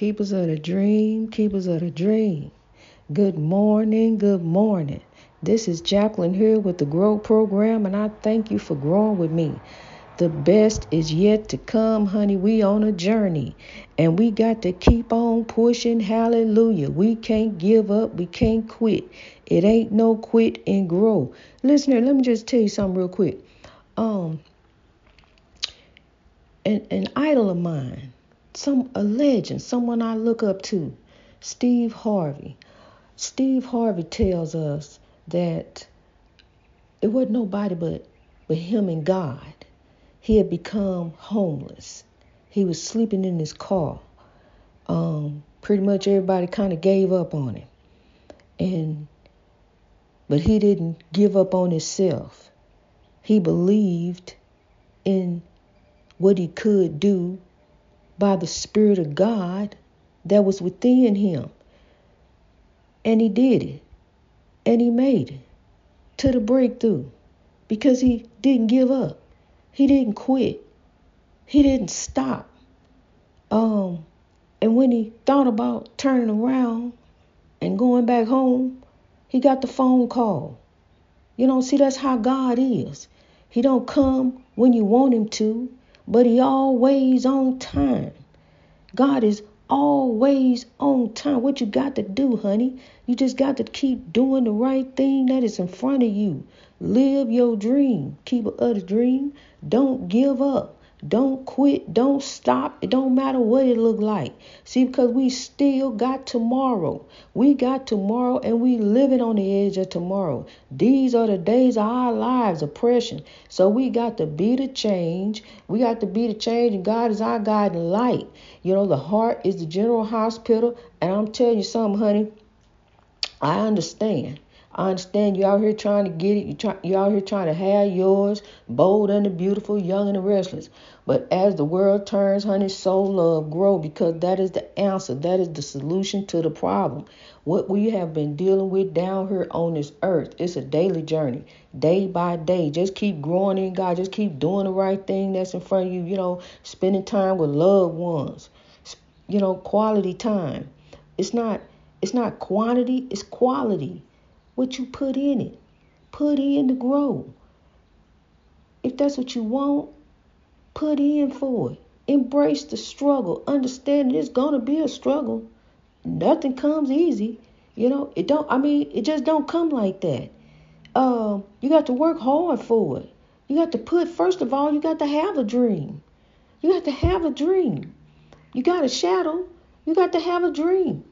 Keepers of the dream, keepers of the dream. Good morning, good morning. This is Jacqueline here with the Grow Program, and I thank you for growing with me. The best is yet to come, honey. We on a journey, and we got to keep on pushing. Hallelujah. We can't give up. We can't quit. It ain't no quit and grow. Listener, let me just tell you something real quick. Um, an, an idol of mine some a legend, someone I look up to, Steve Harvey. Steve Harvey tells us that it wasn't nobody but but him and God. He had become homeless. He was sleeping in his car. Um, pretty much everybody kind of gave up on him, and but he didn't give up on himself. He believed in what he could do by the Spirit of God that was within him. And he did it. And he made it to the breakthrough because he didn't give up. He didn't quit. He didn't stop. Um, and when he thought about turning around and going back home, he got the phone call. You know, see that's how God is. He don't come when you want him to but he always on time. God is always on time. What you got to do, honey? You just got to keep doing the right thing that is in front of you. Live your dream. Keep a other dream. Don't give up. Don't quit. Don't stop. It don't matter what it look like. See, because we still got tomorrow. We got tomorrow and we living on the edge of tomorrow. These are the days of our lives, oppression. So we got to be the change. We got to be the change and God is our guiding light. You know, the heart is the general hospital. And I'm telling you something, honey. I understand. I understand you out here trying to get it. You try, you out here trying to have yours, bold and the beautiful, young and the restless. But as the world turns, honey, soul love grow because that is the answer. That is the solution to the problem. What we have been dealing with down here on this earth, it's a daily journey, day by day. Just keep growing in God. Just keep doing the right thing that's in front of you. You know, spending time with loved ones. You know, quality time. It's not. It's not quantity. It's quality what you put in it. Put in to grow. If that's what you want, put in for it. Embrace the struggle. Understand it's gonna be a struggle. Nothing comes easy. You know, it don't I mean, it just don't come like that. Um, you got to work hard for it. You got to put first of all, you got to have a dream. You got to have a dream. You got a shadow, you got to have a dream.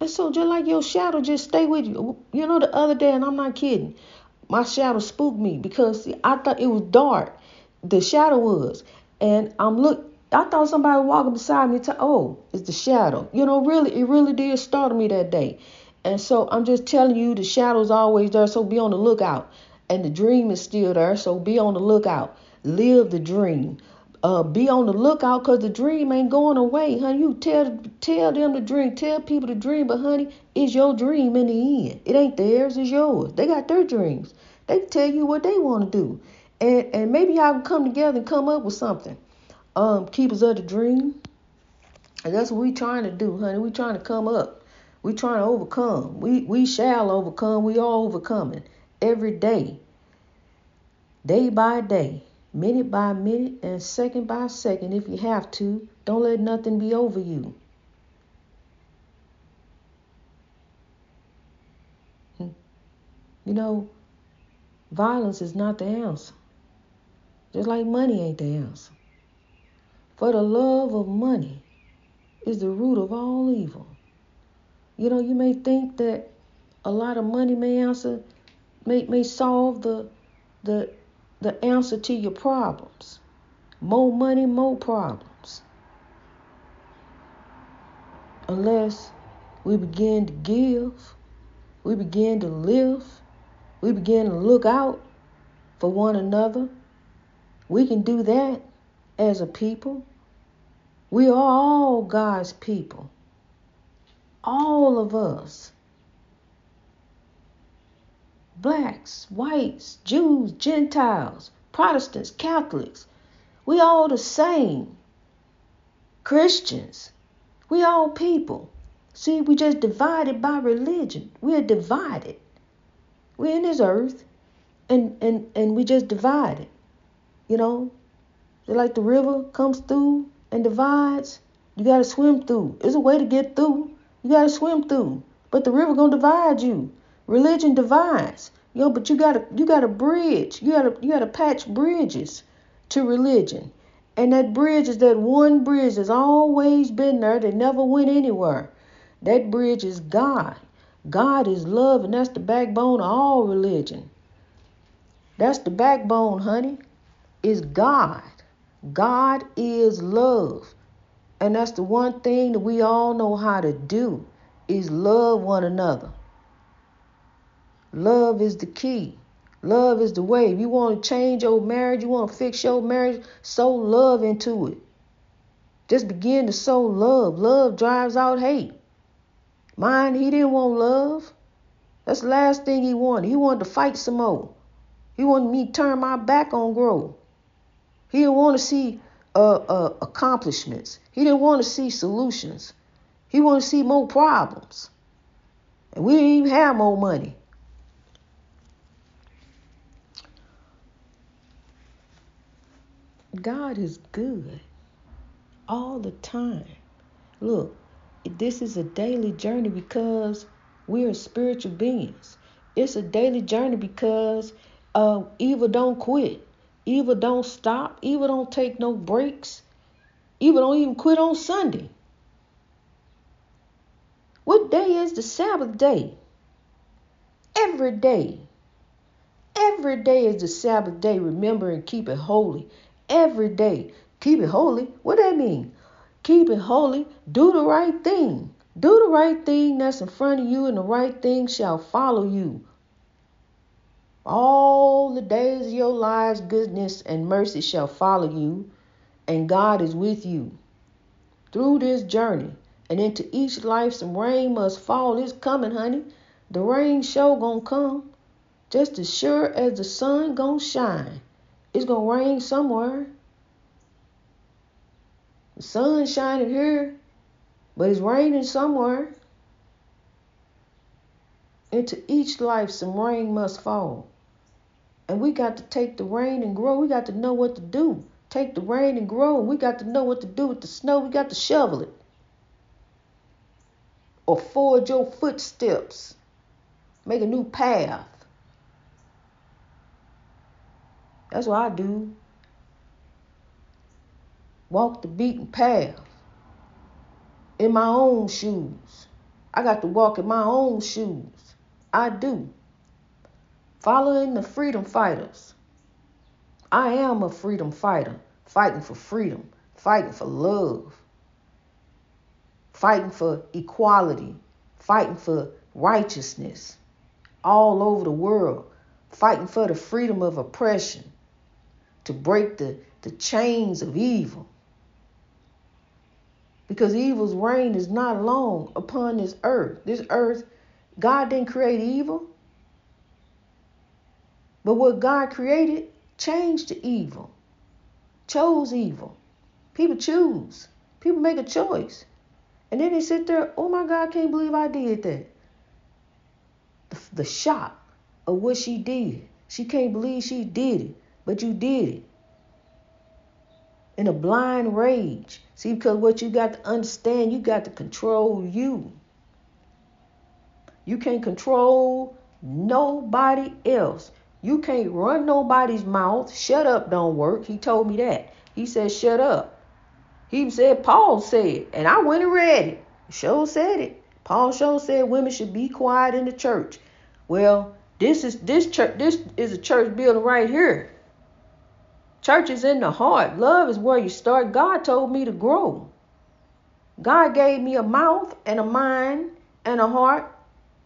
And so just like your shadow just stay with you. You know, the other day, and I'm not kidding, my shadow spooked me because I thought it was dark. The shadow was. And I'm look I thought somebody walking beside me. T- oh, it's the shadow. You know, really, it really did startle me that day. And so I'm just telling you, the shadow's always there. So be on the lookout. And the dream is still there. So be on the lookout. Live the dream uh, be on the lookout because the dream ain't going away, honey. You tell tell them to dream, tell people to dream, but honey, it's your dream in the end. It ain't theirs, it's yours. They got their dreams. They tell you what they want to do, and and maybe y'all can come together and come up with something. Um, keepers of the dream, and that's what we trying to do, honey. We trying to come up. We trying to overcome. We we shall overcome. We are overcoming every day, day by day minute by minute and second by second if you have to. Don't let nothing be over you. Hmm. You know, violence is not the answer. Just like money ain't the answer. For the love of money is the root of all evil. You know, you may think that a lot of money may answer may may solve the the the answer to your problems. More money, more problems. Unless we begin to give, we begin to live, we begin to look out for one another. We can do that as a people. We are all God's people. All of us blacks, whites, Jews, Gentiles, Protestants, Catholics. We all the same. Christians. We all people. See, we just divided by religion. We're divided. We're in this earth and and and we just divided. You know? Like the river comes through and divides, you gotta swim through. There's a way to get through. You gotta swim through. But the river gonna divide you. Religion divides. Yo, but you gotta you gotta bridge. You gotta you gotta patch bridges to religion. And that bridge is that one bridge that's always been there that never went anywhere. That bridge is God. God is love, and that's the backbone of all religion. That's the backbone, honey, is God. God is love. And that's the one thing that we all know how to do is love one another. Love is the key. Love is the way. If you want to change your marriage, you want to fix your marriage, sow love into it. Just begin to sow love. Love drives out hate. Mine, he didn't want love. That's the last thing he wanted. He wanted to fight some more. He wanted me to turn my back on growth. He didn't want to see uh, uh, accomplishments. He didn't want to see solutions. He wanted to see more problems. And we didn't even have more money. God is good all the time. Look, this is a daily journey because we are spiritual beings. It's a daily journey because uh, evil don't quit. Evil don't stop. Evil don't take no breaks. Evil don't even quit on Sunday. What day is the Sabbath day? Every day. Every day is the Sabbath day. Remember and keep it holy every day. Keep it holy. What that mean? Keep it holy. Do the right thing. Do the right thing that's in front of you, and the right thing shall follow you. All the days of your lives, goodness and mercy shall follow you, and God is with you through this journey. And into each life, some rain must fall. It's coming, honey. The rain show gonna come. Just as sure as the sun gonna shine. It's to rain somewhere. The sun's shining here, but it's raining somewhere. Into each life, some rain must fall. And we got to take the rain and grow. We got to know what to do. Take the rain and grow. We got to know what to do with the snow. We got to shovel it. Or forge your footsteps. Make a new path. That's what I do. Walk the beaten path in my own shoes. I got to walk in my own shoes. I do. Following the freedom fighters. I am a freedom fighter, fighting for freedom, fighting for love, fighting for equality, fighting for righteousness all over the world, fighting for the freedom of oppression, to break the, the chains of evil. Because evil's reign is not long upon this earth. This earth, God didn't create evil. But what God created changed to evil, chose evil. People choose, people make a choice. And then they sit there, oh my God, I can't believe I did that. The, the shock of what she did. She can't believe she did it but you did it in a blind rage. See, because what you got to understand, you got to control you. You can't control nobody else. You can't run nobody's mouth. Shut up don't work. He told me that. He said, shut up. He said, Paul said, and I went and read it. Show said it. Paul show said women should be quiet in the church. Well, this is this church. This is a church building right here. Church is in the heart. Love is where you start. God told me to grow. God gave me a mouth and a mind and a heart,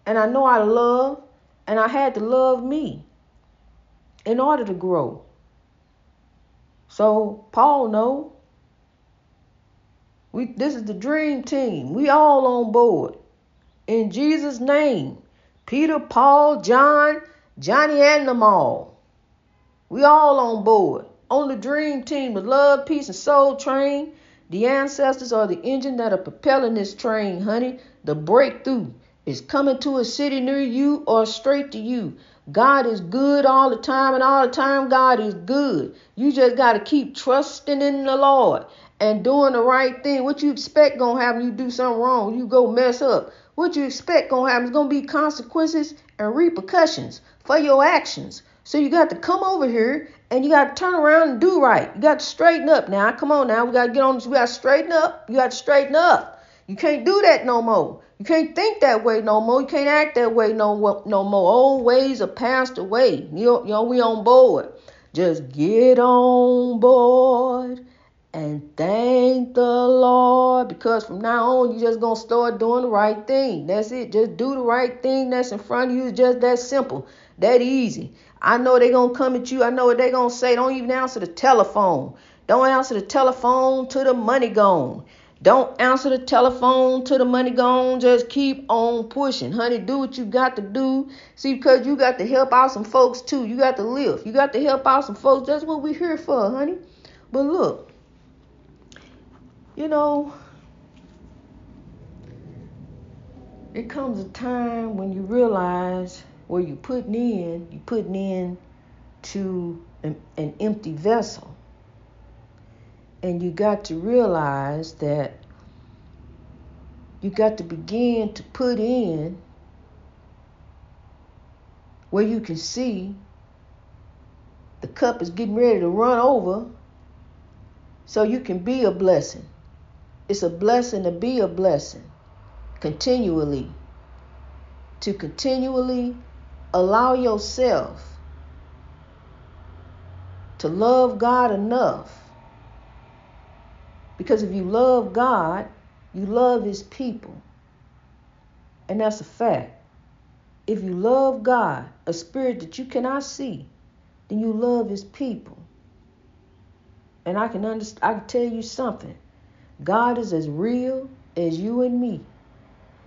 and I know I love, and I had to love me in order to grow. So Paul know we this is the dream team. We all on board. In Jesus' name. Peter, Paul, John, Johnny, and them all. We all on board on the dream team, the love, peace, and soul train. The ancestors are the engine that are propelling this train, honey. The breakthrough is coming to a city near you or straight to you. God is good all the time, and all the time, God is good. You just got to keep trusting in the Lord and doing the right thing. What you expect gonna happen? You do something wrong, you go mess up. What you expect gonna happen is gonna be consequences and repercussions for your actions. So you got to come over here and you got to turn around and do right. You got to straighten up now. Come on now, we got to get on. We got to straighten up. You got to straighten up. You can't do that no more. You can't think that way no more. You can't act that way no no more. Old ways are passed away. You, you know we on board. Just get on board and thank the Lord because from now on you just gonna start doing the right thing. That's it. Just do the right thing that's in front of you. It's just that simple, that easy. I know they're gonna come at you. I know what they're gonna say. Don't even answer the telephone. Don't answer the telephone to the money gone. Don't answer the telephone to the money gone. Just keep on pushing. Honey, do what you got to do. See, because you got to help out some folks too. You got to live. You got to help out some folks. That's what we're here for, honey. But look, you know, it comes a time when you realize where you're putting in, you're putting in to an, an empty vessel. And you got to realize that you got to begin to put in where you can see the cup is getting ready to run over so you can be a blessing. It's a blessing to be a blessing continually. To continually allow yourself to love God enough. Because if you love God, you love His people. And that's a fact. If you love God, a spirit that you cannot see, then you love His people. And I can understand, I can tell you something. God is as real as you and me.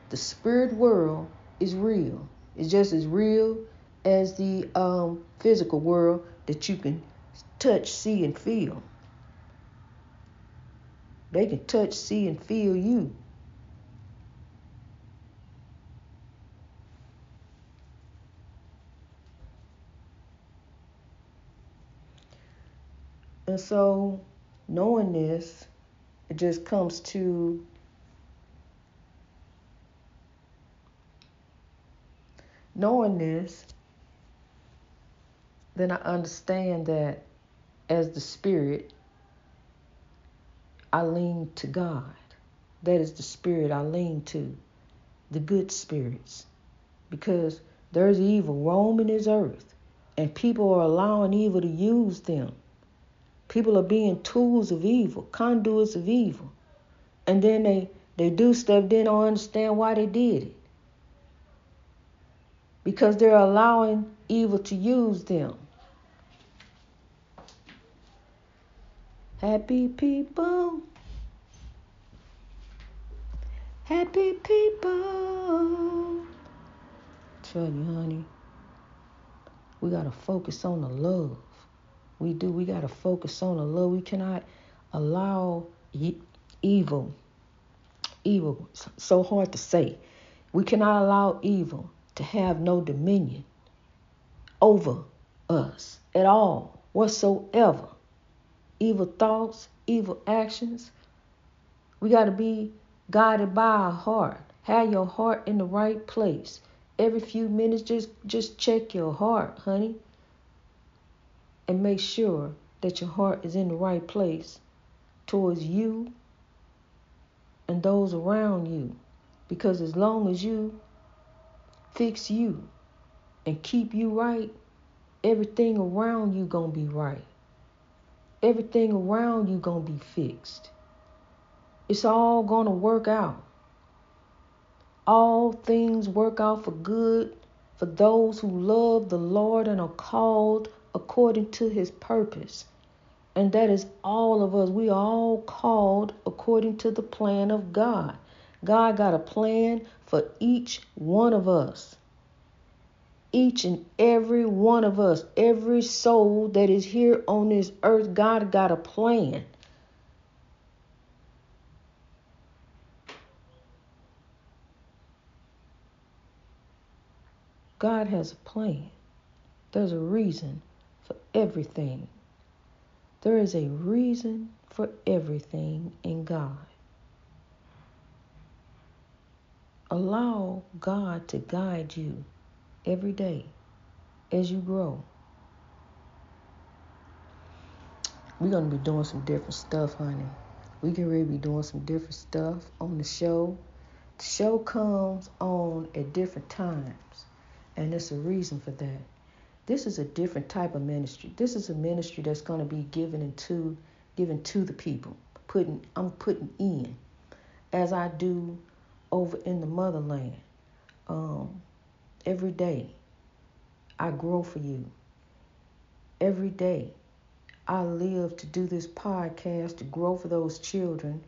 The spirit world is real. It's just as real as the um, physical world that you can touch, see, and feel. They can touch, see, and feel you. And so, knowing this, it just comes to knowing this, then I understand that as the Spirit, I lean to God. That is the Spirit I lean to, the good spirits. Because there's evil roaming this earth, and people are allowing evil to use them. People are being tools of evil, conduits of evil. And then they, they do stuff, they don't understand why they did it. Because they're allowing evil to use them. Happy people. Happy people. Tell you, honey, we got to focus on the love. We do. We got to focus on the love. We cannot allow evil. Evil, so hard to say. We cannot allow evil to have no dominion over us at all, whatsoever. Evil thoughts, evil actions. We got to be guided by our heart. Have your heart in the right place. Every few minutes, just just check your heart, honey and make sure that your heart is in the right place towards you and those around you. Because as long as you fix you and keep you right, everything around you going to be right. Everything around you going to be fixed. It's all going to work out. All things work out for good for those who love the Lord and are called according to his purpose. And that is all of us. We are all called according to the plan of God. God got a plan for each one of us. Each and every one of us, every soul that is here on this earth, God got a plan. God has a plan. There's a reason for everything. There is a reason for everything in God. Allow God to guide you every day as you grow. We're going to be doing some different stuff, honey. We can really be doing some different stuff on the show. The show comes on at different times, and there's a reason for that. This is a different type of ministry. This is a ministry that's going to be given into given to the people. Putting I'm putting in as I do over in the motherland. Um, every day I grow for you. Every day I live to do this podcast to grow for those children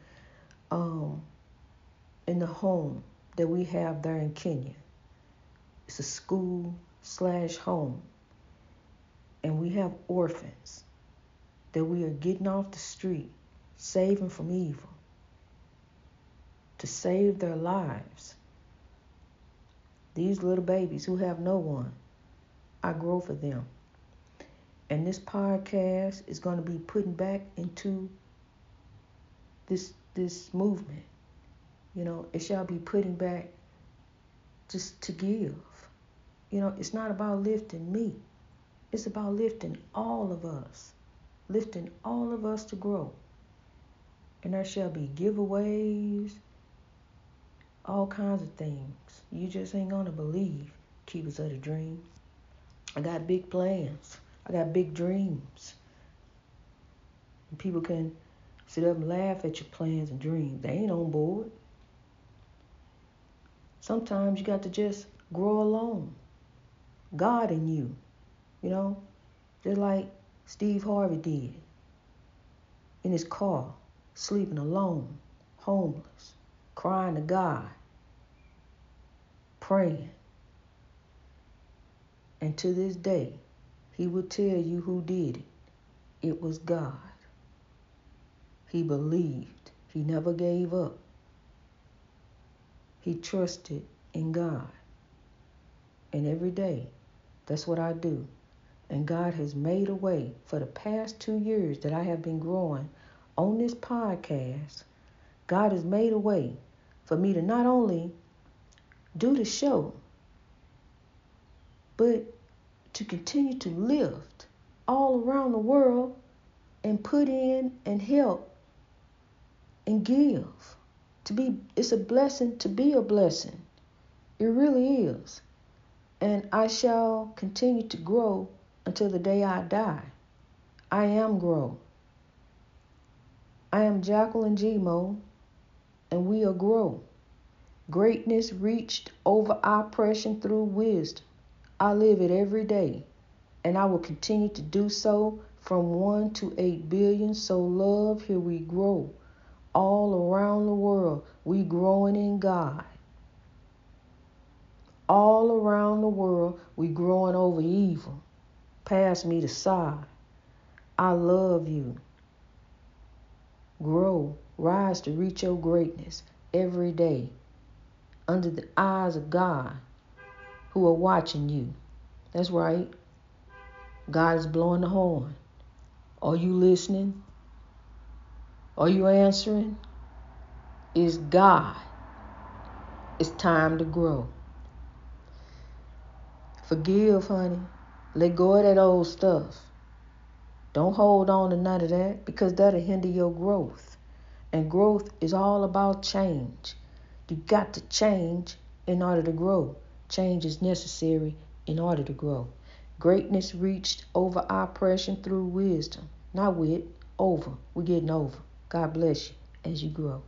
um, in the home that we have there in Kenya. It's a school slash home. And we have orphans that we are getting off the street, saving from evil, to save their lives. These little babies who have no one, I grow for them. And this podcast is going to be putting back into this this movement. You know, it shall be putting back just to give. You know, it's not about lifting me. It's about lifting all of us. Lifting all of us to grow. And there shall be giveaways, all kinds of things. You just ain't gonna believe, keepers of the dream. I got big plans. I got big dreams. And people can sit up and laugh at your plans and dreams. They ain't on board. Sometimes you got to just grow alone. God in you, you know, just like Steve Harvey did in his car, sleeping alone, homeless, crying to God, praying. And to this day, he will tell you who did it. It was God. He believed. He never gave up. He trusted in God. And every day, that's what I do. And God has made a way for the past two years that I have been growing on this podcast. God has made a way for me to not only do the show, but to continue to lift all around the world and put in and help and give. To be it's a blessing to be a blessing. It really is. And I shall continue to grow until the day I die. I am grow. I am Jacqueline Gmo, and we are grow. Greatness reached over oppression through wisdom. I live it every day, and I will continue to do so from 1 to 8 billion. So, love, here we grow. All around the world, we growing in God. All around the world, we growing over evil. Pass me the side. I love you. Grow, rise to reach your greatness every day under the eyes of God who are watching you. That's right. God is blowing the horn. Are you listening? Are you answering? Is God. It's time to grow. Forgive, honey. Let go of that old stuff. Don't hold on to none of that because that'll hinder your growth. And growth is all about change. You got to change in order to grow. Change is necessary in order to grow. Greatness reached over oppression through wisdom, not wit, over. We're getting over. God bless you as you grow.